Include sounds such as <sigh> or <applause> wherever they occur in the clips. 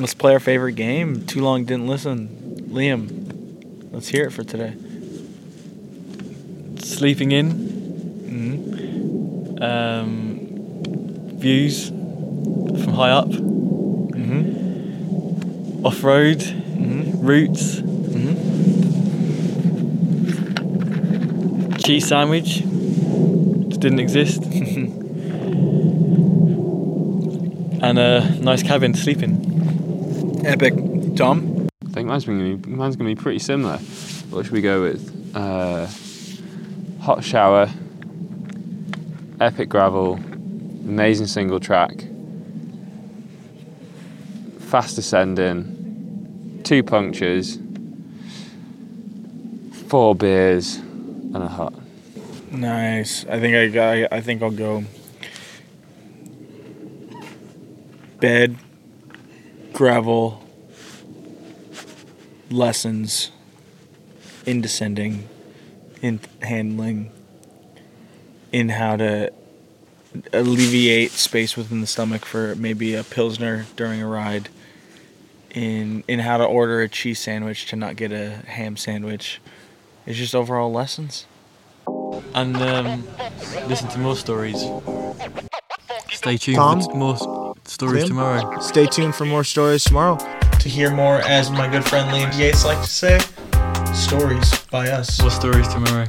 Let's play our favorite game. Too long didn't listen. Liam, let's hear it for today. Sleeping in. hmm Um, views from high up. hmm Off road. hmm Routes. hmm Cheese sandwich. Which didn't exist. <laughs> and a nice cabin to sleep in. Epic. Tom? I think mine's gonna be mine's gonna be pretty similar. What should we go with? Uh, hot shower, epic gravel, amazing single track, fast ascending, two punctures, four beers, and a hut. Nice. I think I got. I think I'll go. Bed, gravel, lessons, in descending, in handling, in how to alleviate space within the stomach for maybe a pilsner during a ride, in in how to order a cheese sandwich to not get a ham sandwich. It's just overall lessons. And um, listen to more stories. Stay tuned Tom? for more s- stories Liam? tomorrow. Stay tuned for more stories tomorrow. to hear more, as my good friend Liam Yates likes to say, stories by us. More stories tomorrow.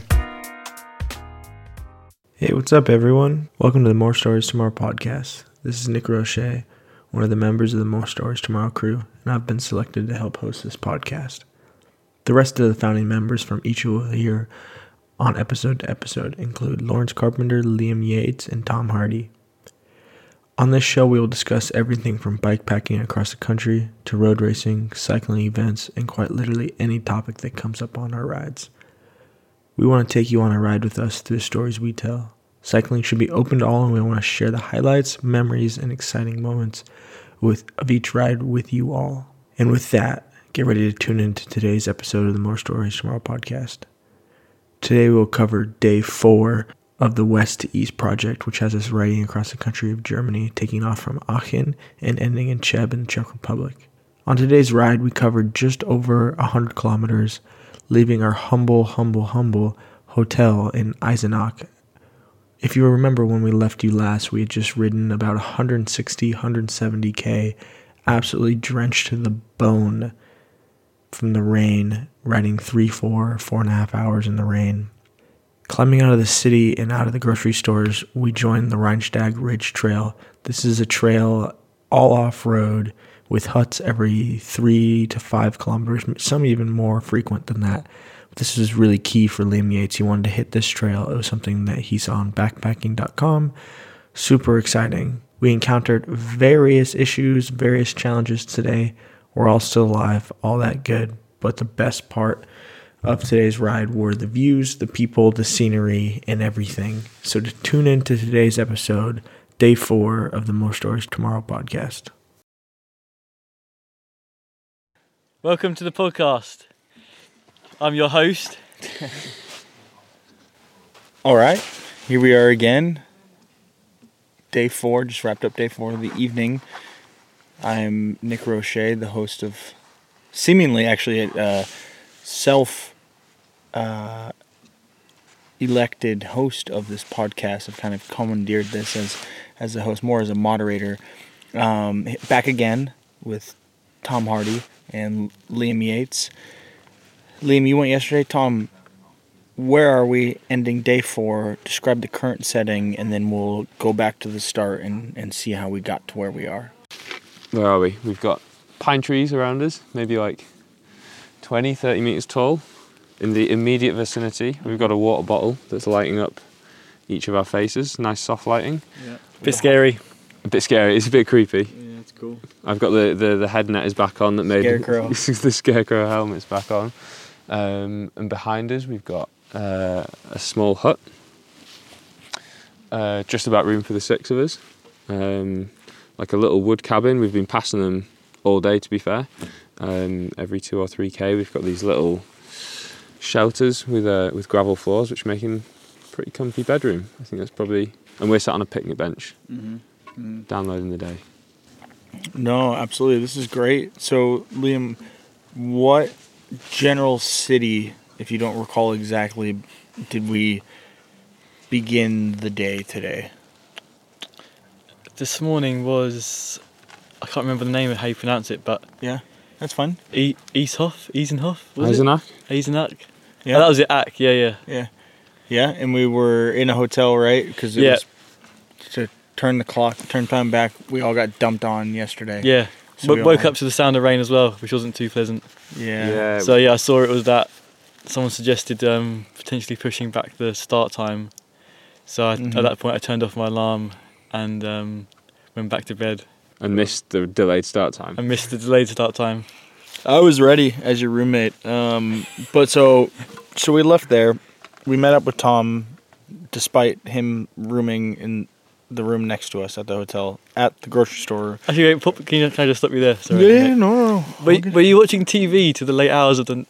Hey, what's up, everyone? Welcome to the More Stories Tomorrow podcast. This is Nick Roche, one of the members of the More Stories Tomorrow crew, and I've been selected to help host this podcast. The rest of the founding members from each you will hear on episode to episode include Lawrence Carpenter, Liam Yates, and Tom Hardy. On this show, we will discuss everything from bikepacking across the country to road racing, cycling events, and quite literally any topic that comes up on our rides. We want to take you on a ride with us through the stories we tell. Cycling should be open to all, and we want to share the highlights, memories, and exciting moments with of each ride with you all. And with that, get ready to tune into today's episode of the More Stories Tomorrow podcast. Today we'll cover day four of the West to East project, which has us riding across the country of Germany, taking off from Aachen and ending in Cheb in the Czech Republic. On today's ride, we covered just over 100 kilometers, leaving our humble, humble, humble hotel in Eisenach. If you remember when we left you last, we had just ridden about 160, 170k, absolutely drenched to the bone from the rain, riding three, four, four and a half hours in the rain. Climbing out of the city and out of the grocery stores, we joined the Rennsteig Ridge Trail. This is a trail all off road with huts every three to five kilometers, some even more frequent than that. This was really key for Liam Yates. He wanted to hit this trail. It was something that he saw on bikepacking.com. Super exciting. We encountered various issues, various challenges today. We're all still alive, all that good. But the best part of today's ride were the views, the people, the scenery, and everything. So to tune in to today's episode, day four of the More Stories Tomorrow podcast. Welcome to the podcast. I'm your host. <laughs> All right, here we are again. Day four, just wrapped up day four of the evening. I'm Nick Roche, the host of seemingly actually uh, self uh, elected host of this podcast. I've kind of commandeered this as as the host, more as a moderator. Um, back again with Tom Hardy and Liam Yates. Liam, you went yesterday. Tom, where are we ending day four? Describe the current setting, and then we'll go back to the start and, and see how we got to where we are. Where are we? We've got pine trees around us, maybe like 20, 30 meters tall. In the immediate vicinity, we've got a water bottle that's lighting up each of our faces. Nice soft lighting. Yeah. Bit scary. A bit scary. It's a bit creepy. Yeah, it's cool. I've got the, the, the head net is back on that made Scarecrow. <laughs> the scarecrow helmet's back on. Um, and behind us we've got uh, a small hut. Uh, just about room for the six of us. Um, like a little wood cabin. We've been passing them all day to be fair. Um, every two or three K we've got these little shelters with uh, with gravel floors which make a pretty comfy bedroom. I think that's probably and we're sat on a picnic bench Mm-hmm. downloading the day. No, absolutely. This is great. So, Liam, what general city, if you don't recall exactly, did we begin the day today? This morning was I can't remember the name of how you pronounce it, but Yeah, that's fun. e- Eashoff, Eisenhoff, was Eisenach? it? Eisenach. Yeah, Yeah, that was it. Ack. Yeah, yeah. yeah, yeah. And we were in a hotel, right? Because it Yeah. was to turn the clock, turn time back. We all got dumped on yesterday. Yeah. So W- we woke had- up to the sound of rain as well, which wasn't too pleasant. yeah. yeah. So yeah, I saw it was that someone suggested um, potentially pushing back the start time. So I, Mhm. at that point, I turned off my alarm and um, went back to bed. and missed the delayed start time. I missed the delayed start time. I was ready as your roommate. Um, but so, so we left there. We met up with Tom, despite him rooming in the room next to us at the hotel at the grocery store. Actually, wait, pop, can, you, can I just stop you there? Sorry. yeah, no, no, no. Were, were you watching TV to the late hours of the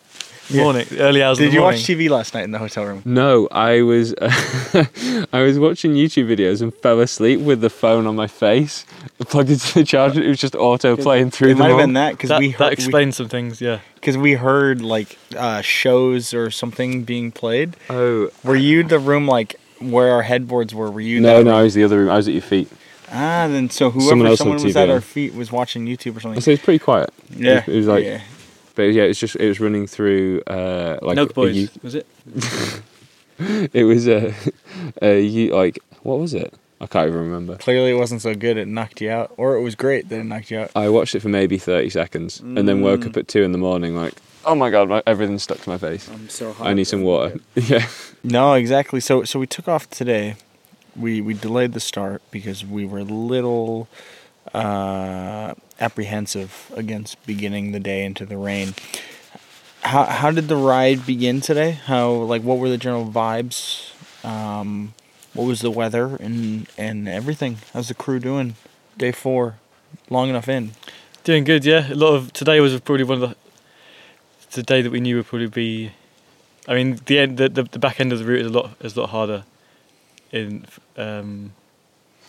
Yeah. morning, early hours of Did the you morning? watch TV last night in the hotel room? No, I was <laughs> I was watching YouTube videos and fell asleep with the phone on my face, plugged into the charger. It was just auto playing through It them might have been that because that, we that heard explains some things. Yeah. because we, heard like uh, shows or something being played. Oh Were you the room like where our headboards were? Were you? no, that no, I was the other room. I was at your feet. Ah, then so whoever Someone someone, else on was TV. at our feet was watching YouTube or something. So it was pretty quiet. yeah, it was like- yeah. But yeah, it's just it was running through uh like Milk a Boys, U- was it? <laughs> it was a, a U- like what was it? I can't even remember. Clearly, it wasn't so good. It knocked you out, or it was great that it knocked you out. I watched it for maybe thirty seconds and then woke Mm. up at two in the morning like oh my god, my, everything's stuck to my face. I'm so hot. I need some water. <laughs> yeah. No, exactly. So, so we took off today. We we delayed the start because we were a little uh, apprehensive against beginning the day into the rain. How how did the ride begin today? How like what were the general vibes? Um, what was the weather and and everything? How's the crew doing? Day four, long enough in. Doing good, yeah. A lot of today was probably one of the the day that we knew would probably be. I mean, the end, the, the, the back end of the route is a lot is a lot harder. In um,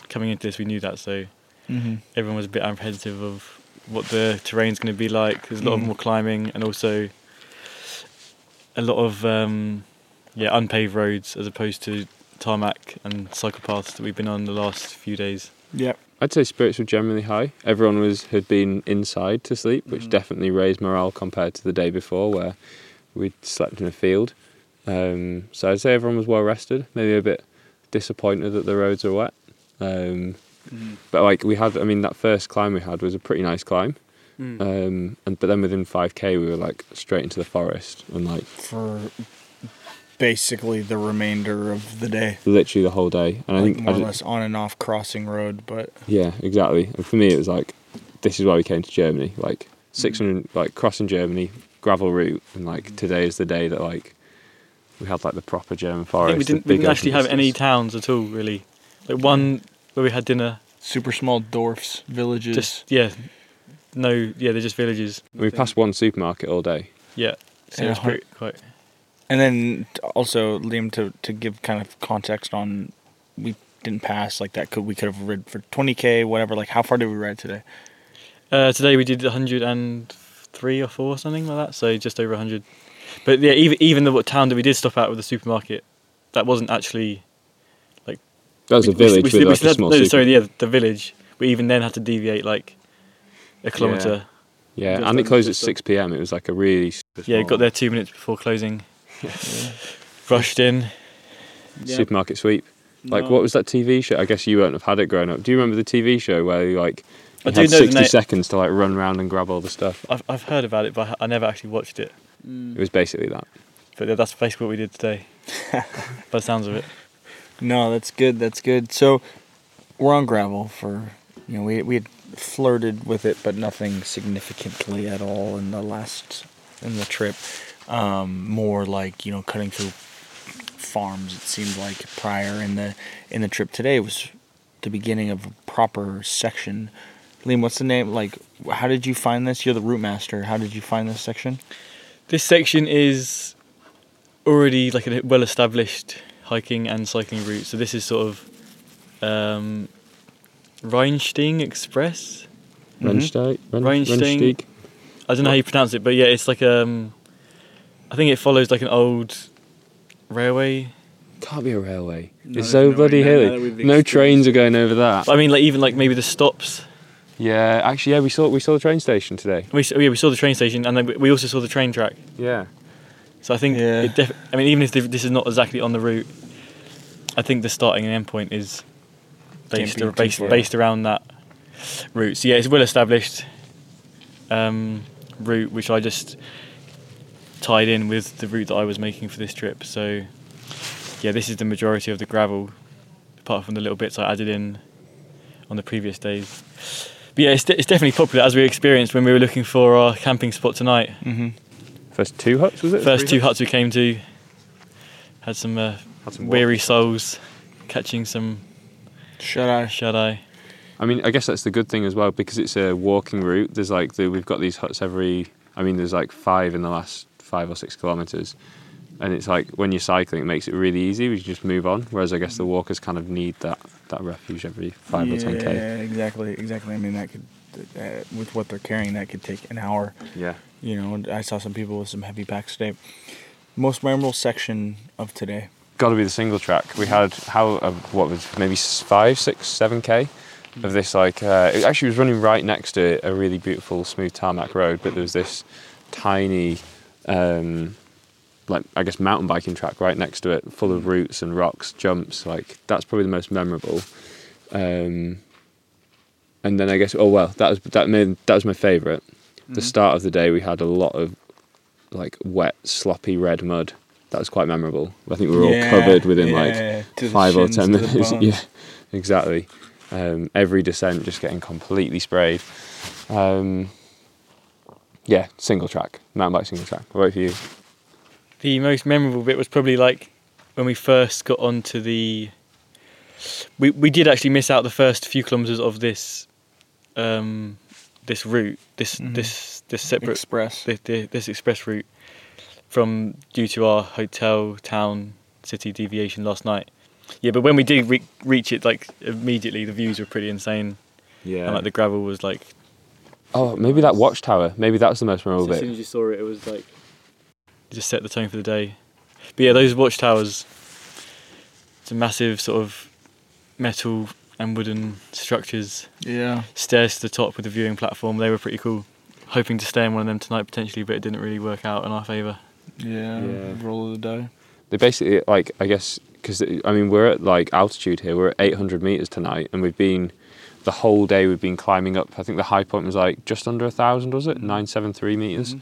coming into this, we knew that, so Mm-hmm. everyone was a bit apprehensive of what the terrain's going to be like. There's a lot Mm. of more climbing and also a lot of um, yeah unpaved roads as opposed to tarmac and cycle paths that we've been on the last few days. Yep. I'd say spirits were generally high. Everyone was had been inside to sleep, which Mhm. definitely raised morale compared to the day before, where we'd slept in a field. Um, so I'd say everyone was well rested. Maybe a bit disappointed that the roads are wet. Um, but like we had, I mean, that first climb we had was a pretty nice climb. Hmm. Um, and but then within five k we were like straight into the forest and like For basically the remainder of the day. literally the whole day. And I think more I or less on and off crossing road, but Yeah, exactly. And for me, it was like, this is why we came to Germany. Like hmm. six hundred, like crossing Germany, gravel route, and like hmm. today is the day that like we had like the proper German I forest. think we didn't, we didn't actually open have any towns at all, really. Like one where we had dinner, super small dwarfs, villages. just yeah, no, yeah, they're just villages. We passed one supermarket all day. Yeah, so Yeah, it's pretty, quite. and then also Liam to to give kind of context on we didn't pass like that. Could we could have rid for 20k, whatever. Like how far did we ride today? Uh, today we did 103 or four, something like that. So just over 100. But yeah, even even the town that we did stop at with the supermarket, that wasn't actually. That was we- a village we, we, with we like still a had- no, sorry, yeah, the village. We even then had to deviate like a kilometre. Yeah, just and it closed at six p.m. It was like a really. super Yeah, got there two minutes before closing. <laughs> Rushed in. Supermarket sweep. Like what was that TV show? I guess you won't have had it growing up. Do you remember the TV show where you like I you do had know sixty name. seconds to like run around and grab all the stuff? I've I've heard about it, but I never actually watched it. It was basically that. But yeah, that's basically what we did today. <laughs> By the sounds of it. No, that's good. That's good. So we're on gravel for you know we we had flirted with it, but nothing significantly at all in the last in the trip. Um, more like you know cutting through farms. It seemed like prior in the in the trip today was the beginning of a proper section. Liam, what's the name? Like, how did you find this? You're the route master. How did you find this section? This section is already like a well established hiking and cycling route. So this is sort of um, Rheinstein Express. Rennsteig. Ren- Rennsteig. Rennsteig. I don't know how you pronounce it, but yeah, it's like um, I think it follows like an old railway. Can't be a railway. No, it's so no, bloody no, no, that hilly. No experienced. trains are going over that. I mean, like even like maybe the stops. Yeah, actually, yeah, we saw we saw the train station today. We s- yeah we saw the train station, and then we- we also saw the train track. Yeah. So I think Yeah. it def- I mean, even if this is not exactly on the route, I think the starting and end point is based based, based around that route. So yeah, it's well established um, route, which I just tied in with the route that I was making for this trip. So yeah, this is the majority of the gravel, apart from the little bits I added in on the previous days. But yeah, it's, de- it's definitely popular as we experienced when we were looking for our camping spot tonight. Mm-hmm. First two huts was it? First two huts we came to had some, uh, Had some weary souls catching some Shut eye. shut eye. I mean, I guess that's the good thing as well because it's a walking route. There's like the, we've got these huts every. I mean, there's like five in the last five or six kilometers, and it's like when you're cycling, it makes it really easy. We can just move on. Whereas I guess the walkers kind of need that that refuge every five yeah, or ten k. Yeah, exactly, exactly. I mean, that could, uh, with what they're carrying, that could take an hour. Yeah. You know, I saw some people with some heavy packs today. Most memorable section of today. Got to be the single track. We had how uh, what was maybe five, six, seven k of this like. Uh, it actually was running right next to a really beautiful smooth tarmac road, but there was this tiny. Um, like I guess mountain biking track right next to it, full of roots and rocks, jumps. Like that's probably the most memorable. Um, and then I guess oh well, that was that made that was my favourite. The start of the day we had a lot of like wet, sloppy red mud. That was quite memorable. I think we were all covered within yeah, like five or ten minutes. <laughs> yeah, exactly. Um, every descent just getting completely sprayed. Um, yeah, single track, mountain bike single track. What about for you? The most memorable bit was probably like when we first got onto the. We we did actually miss out the first few kilometers of this, um, this route, this Mhm. this this separate Express. this, this express route, from due to our hotel town city deviation last night. Yeah, but when we did re- reach it, like immediately, the views were pretty insane, Yeah. and like the gravel was like. oh, maybe that watchtower. Maybe that's the most memorable bit. as soon as you saw it, it was like it just set the tone for the day. But yeah, those watchtowers. It's a massive sort of metal and wooden structures, Yeah. stairs to the top with a viewing platform. They were pretty cool. Hoping to stay in one of them tonight potentially, but it didn't really work out in our favour. Yeah. Yeah. Roll of the die. They basically like I guess because I mean we're at like altitude here. We're at 800 meters tonight, and we've been the whole day we've been climbing up. I think the high point was like just under a thousand, was it? 973 meters. Mhm.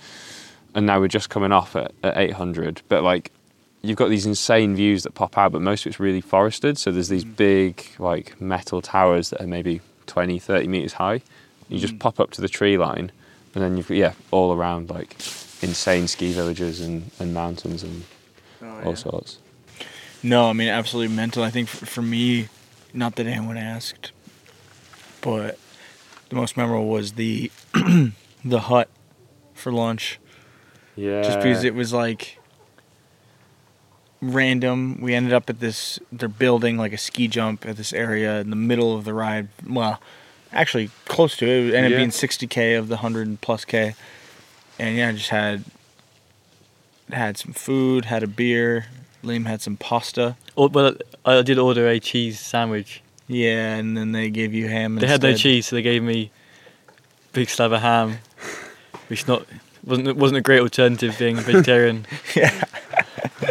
and now we're just coming off at, at 800 but like you've got these insane views that pop out but most of it's really forested so there's these big like metal towers that are maybe 20 30 meters high you just Mm. pop up to the tree line and then you've got yeah all around like insane ski villages and, and mountains and Oh, all sorts No, I mean absolutely mental. I think for, for me, not that anyone asked, but the most memorable was the <clears throat> the hut for lunch. yeah Just because it was like random. We ended up at this. They're building like a ski jump at this area in the middle of the ride. Well, actually close to it. It ended Yeah. being 60k of the 100 plus k. And yeah, I just had had some food, had a beer. Liam had some pasta. Or, well, I did order a cheese sandwich. Yeah, and then they gave you ham. They had no cheese, so they gave me a big slab of ham, which not wasn't wasn't a great alternative being a <laughs> vegetarian. yeah,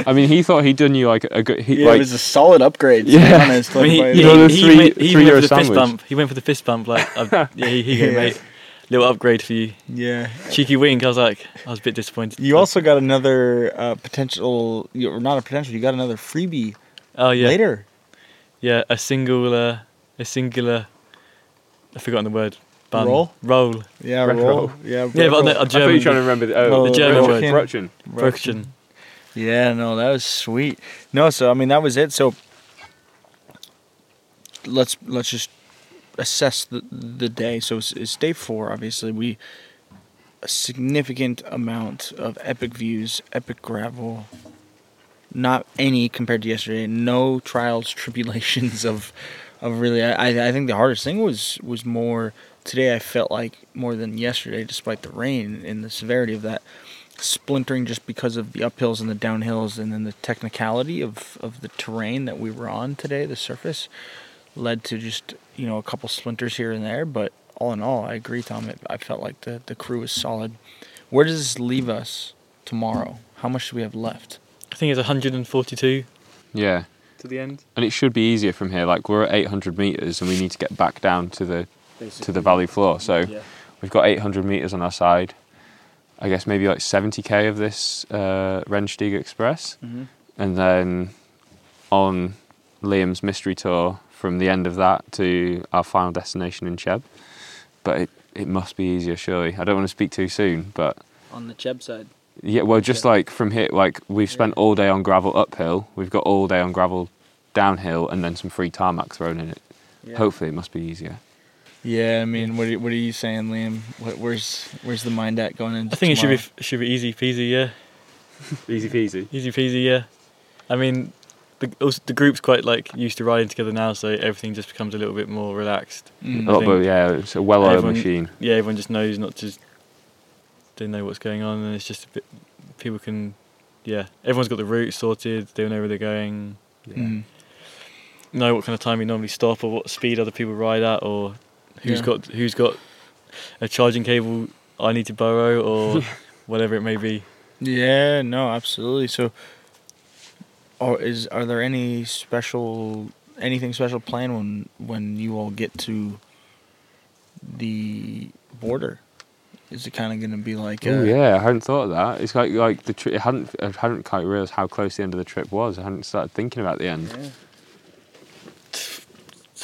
i mean he thought he'd done you like a good he, yeah like it was a solid upgrade. To Yeah. be honest, I mean, he, like, he, You know, the he three- went, he went for the fist bump. He went for the fist bump. Like, I've, <laughs> yeah, here you go, Yeah. mate. Little upgrade for you. yeah. Cheeky wink. I was like, I was a bit disappointed. You also got another uh, potential, you- or not a potential. You got another freebie oh yeah, later. yeah, a single, uh, a singular. I've forgotten the word. Bun. Roll? Roll. Yeah, roll. roll. Yeah, Yeah, but on the, roll. a I thought you were trying to remember the, oh, Oh, the German word. Brötchen. Brötchen. Yeah, no, that was sweet. No, so I mean that was it. So let's let's just assess the the day. So it's, it's day four. Obviously, we a significant amount of epic views, epic gravel. Not any compared to yesterday. No trials, <laughs> tribulations of, of really. I I think the hardest thing was was more today I felt like more than yesterday, despite the rain and the severity of that, splintering just because of the uphills and the downhills and then the technicality of, of the terrain that we were on today, the surface, led to just, you know, a couple splinters here and there. But all in all, I agree, Tom. It, I felt like the, the crew was solid. Where does this leave us tomorrow? How much do we have left? I think it's 142 Yeah, to the end. and it should be easier from here. Like we're at 800 meters, and we need to get back down to the to the valley floor. So Yeah. we've got 800 meters on our side. I guess maybe like 70k of this uh, Rennsteig Express, Mm-hmm. and then on Liam's mystery tour from the end of that to our final destination in Cheb. But it, it must be easier, surely. I don't want to speak too soon, but On the Cheb side. yeah, well, just like from here, like we've spent all day on gravel uphill, we've got all day on gravel downhill, and then some free tarmac thrown in it. Hopefully, it must be easier. Yeah, I mean, what are, what are you saying, Liam? What, where's where's the mind at going into I think it should be should be easy peasy. Yeah, <laughs> Easy peasy. easy peasy. Yeah. I mean, the also, the group's quite like used to riding together now, so everything just becomes a little bit more relaxed. Mm. A lot, but yeah, it's a well-oiled Everyone- machine. Yeah, everyone just knows not to. They know what's going on, and it's just a bit. People can, yeah. Everyone's got the route sorted. They know where they're going. Mm. Know what kind of time you normally stop, or what speed other people ride at, or who's Yeah. got who's got a charging cable I need to borrow, or <laughs> whatever it may be. Yeah, no, absolutely. So, or is are there any special anything special planned when when you all get to the border? Is it kind of going to be like? Oh uh, yeah, I hadn't thought of that. It's like like the trip. I hadn't I hadn't quite realised how close the end of the trip was. I hadn't started thinking about the end. yeah.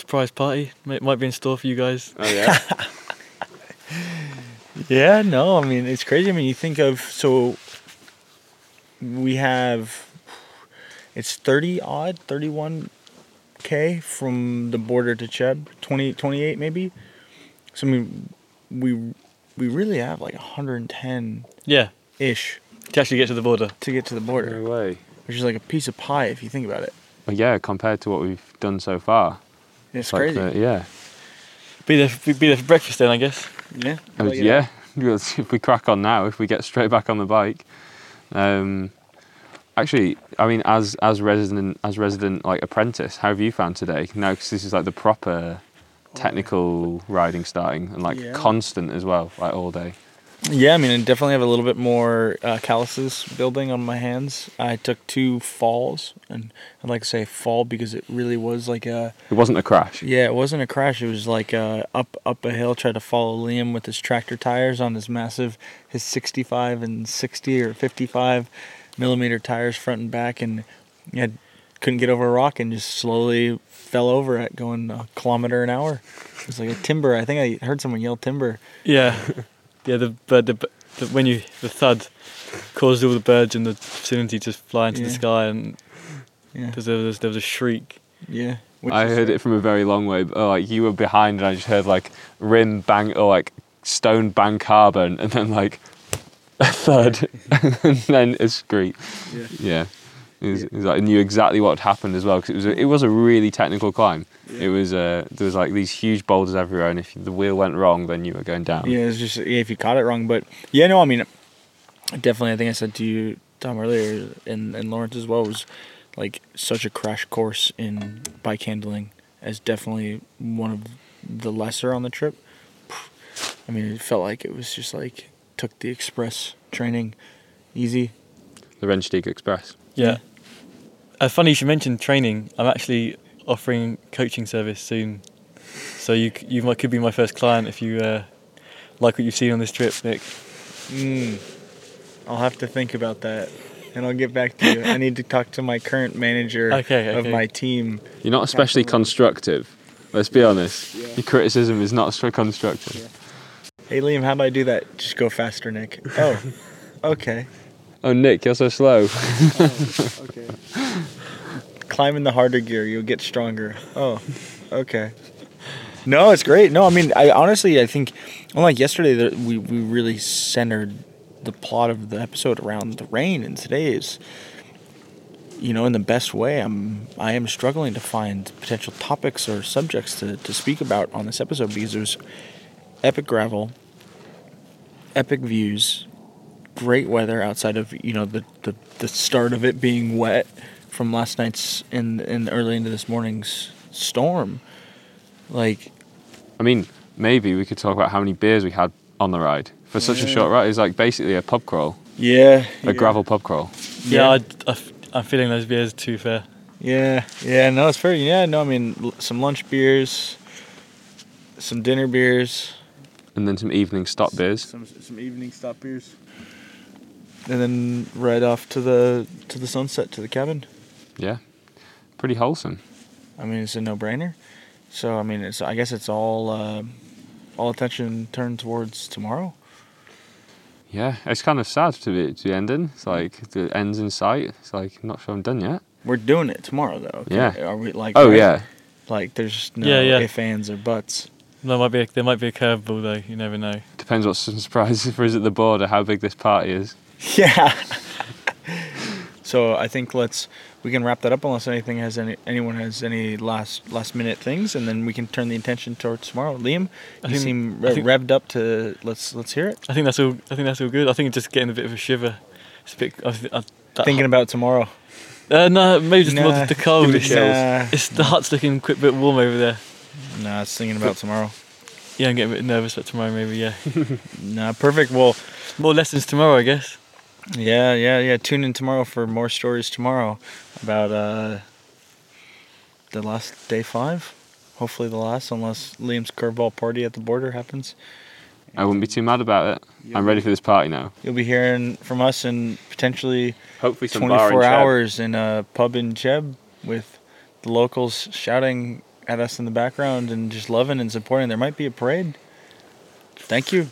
Surprise party might, might be in store for you guys. Oh yeah. <laughs> Yeah, no, I mean it's crazy. I mean you think of so we have it's 30 odd, 31 k from the border to Cheb, 20 28 maybe. So I mean we we really have like 110 Yeah, ish to actually get to the border. to get to the border. no border, way. which is like a piece of pie if you think about it. Well, yeah, compared to what we've done so far. It's Like crazy. the- yeah. Be there, be there for breakfast then, I guess. yeah. Yeah. <laughs> If we crack on now, if we get straight back on the bike, um, actually, I mean, as as resident as resident like apprentice, how have you found today? Now, because this is like the proper technical riding starting and like Yeah. constant as well, like all day. Yeah, I mean, I definitely have a little bit more uh, calluses building on my hands. I took two falls, and I'd like to say fall because it really was like a It wasn't a crash. yeah, it wasn't a crash. It was like uh, up up a hill. Tried to follow Liam with his tractor tires on his massive, his 65 and 60 or 55 millimeter tires front and back, and I couldn't get over a rock and just slowly fell over it going a kilometer an hour. It was like a timber. I think I heard someone yell timber. Yeah, yeah. The bird, the, the when you the thud caused all the birds in the vicinity to fly into the sky, and Yeah, there was there was a shriek. yeah. I heard it from a very long way. But, oh, like you were behind, and I just heard like rim bang or like stone bang carbon, and then like <laughs> a thud, <laughs> and then a screech. Yeah. Yeah. It was, it was like I knew exactly what had happened as well because it was a, it was a really technical climb. It was uh, there was like these huge boulders everywhere, and if the wheel went wrong, then you were going down. Yeah, it's just yeah, if you caught it wrong. But yeah, no, I mean, definitely. I think I said to you, Tom, earlier, and and Lawrence as well, was like such a crash course in bike handling as definitely one of the lesser on the trip. I mean, it felt like it was just like took the express training easy. The Rennsteig Express. Yeah. Uh, funny you should mention training. I'm actually offering coaching service soon, so you c- you might could be my first client if you uh, like what you've seen on this trip, Nick. Mm. I'll have to think about that, and I'll get back to you. I need to talk to my current manager <laughs> Okay, of my team. You're not especially Absolutely. constructive. Let's be honest. Yeah. Your criticism is not so constructive. Hey Liam, how about I do that? Just go faster, Nick. Oh, <laughs> okay. Oh, Nick, you're so slow. Oh, okay. Climb in the harder gear, you'll get stronger. Oh, okay. No, it's great. No, I mean, I honestly, I think, unlike yesterday, we we really centered the plot of the episode around the rain, and today is, you know, in the best way. I'm I am struggling to find potential topics or subjects to to speak about on this episode because there's epic gravel, epic views, great weather outside of you know the, the, the start of it being wet from last night's and and early into this morning's storm. Like I mean, maybe we could talk about how many beers we had on the ride for such a short ride. It's like basically a pub crawl, yeah, a gravel pub crawl. Yeah, I, I, am feeling those beers too fair. Yeah, yeah, no, it's fair. Yeah, no, I mean l- some lunch beers, some dinner beers, And then some evening stop beers. some some evening stop beers, and then right off to the to the sunset to the cabin. Yeah, pretty wholesome. I mean, it's a no brainer. So I mean, it's I guess it's all uh, all attention turned towards tomorrow. Yeah, it's kind of sad to be to be ending. It's like the end's in sight. It's like I'm not sure I'm done yet. We're doing it tomorrow, though. okay? Yeah. Are we like? Oh right? yeah, Like there's no Yeah, yeah. if, ands, or buts. There might be a, there might be a curveball though. You never know. depends what <laughs> some surprises for us at the border. How big this party is. <laughs> Yeah. so I think let's we can wrap that up unless anything has any anyone has any last last minute things, and then we can turn the attention towards tomorrow. Liam, I you think- seem re- think- revved up to let's let's hear it. I think that's all. I think that's all good. I think it's just getting a bit of a shiver. It's a bit. I, I, Thinking about tomorrow. Uh, no, maybe just more Nah, the cold. It's. Nah, it's the hut's looking a bit warm over there. nah, it's thinking about tomorrow. Yeah, I'm getting a bit nervous about tomorrow. Maybe yeah. <laughs> Nah, perfect. Well, More lessons tomorrow, I guess. Yeah, yeah, yeah. Tune in tomorrow for more stories tomorrow about uh the last day five. Hopefully the last, unless Liam's curveball party at the border happens. I wouldn't be too mad about it. I'm ready for this party now. You'll be hearing from us in potentially Hopefully some 24 hours in a pub in Cheb with the locals shouting at us in the background and just loving and supporting. There might be a parade. Thank you.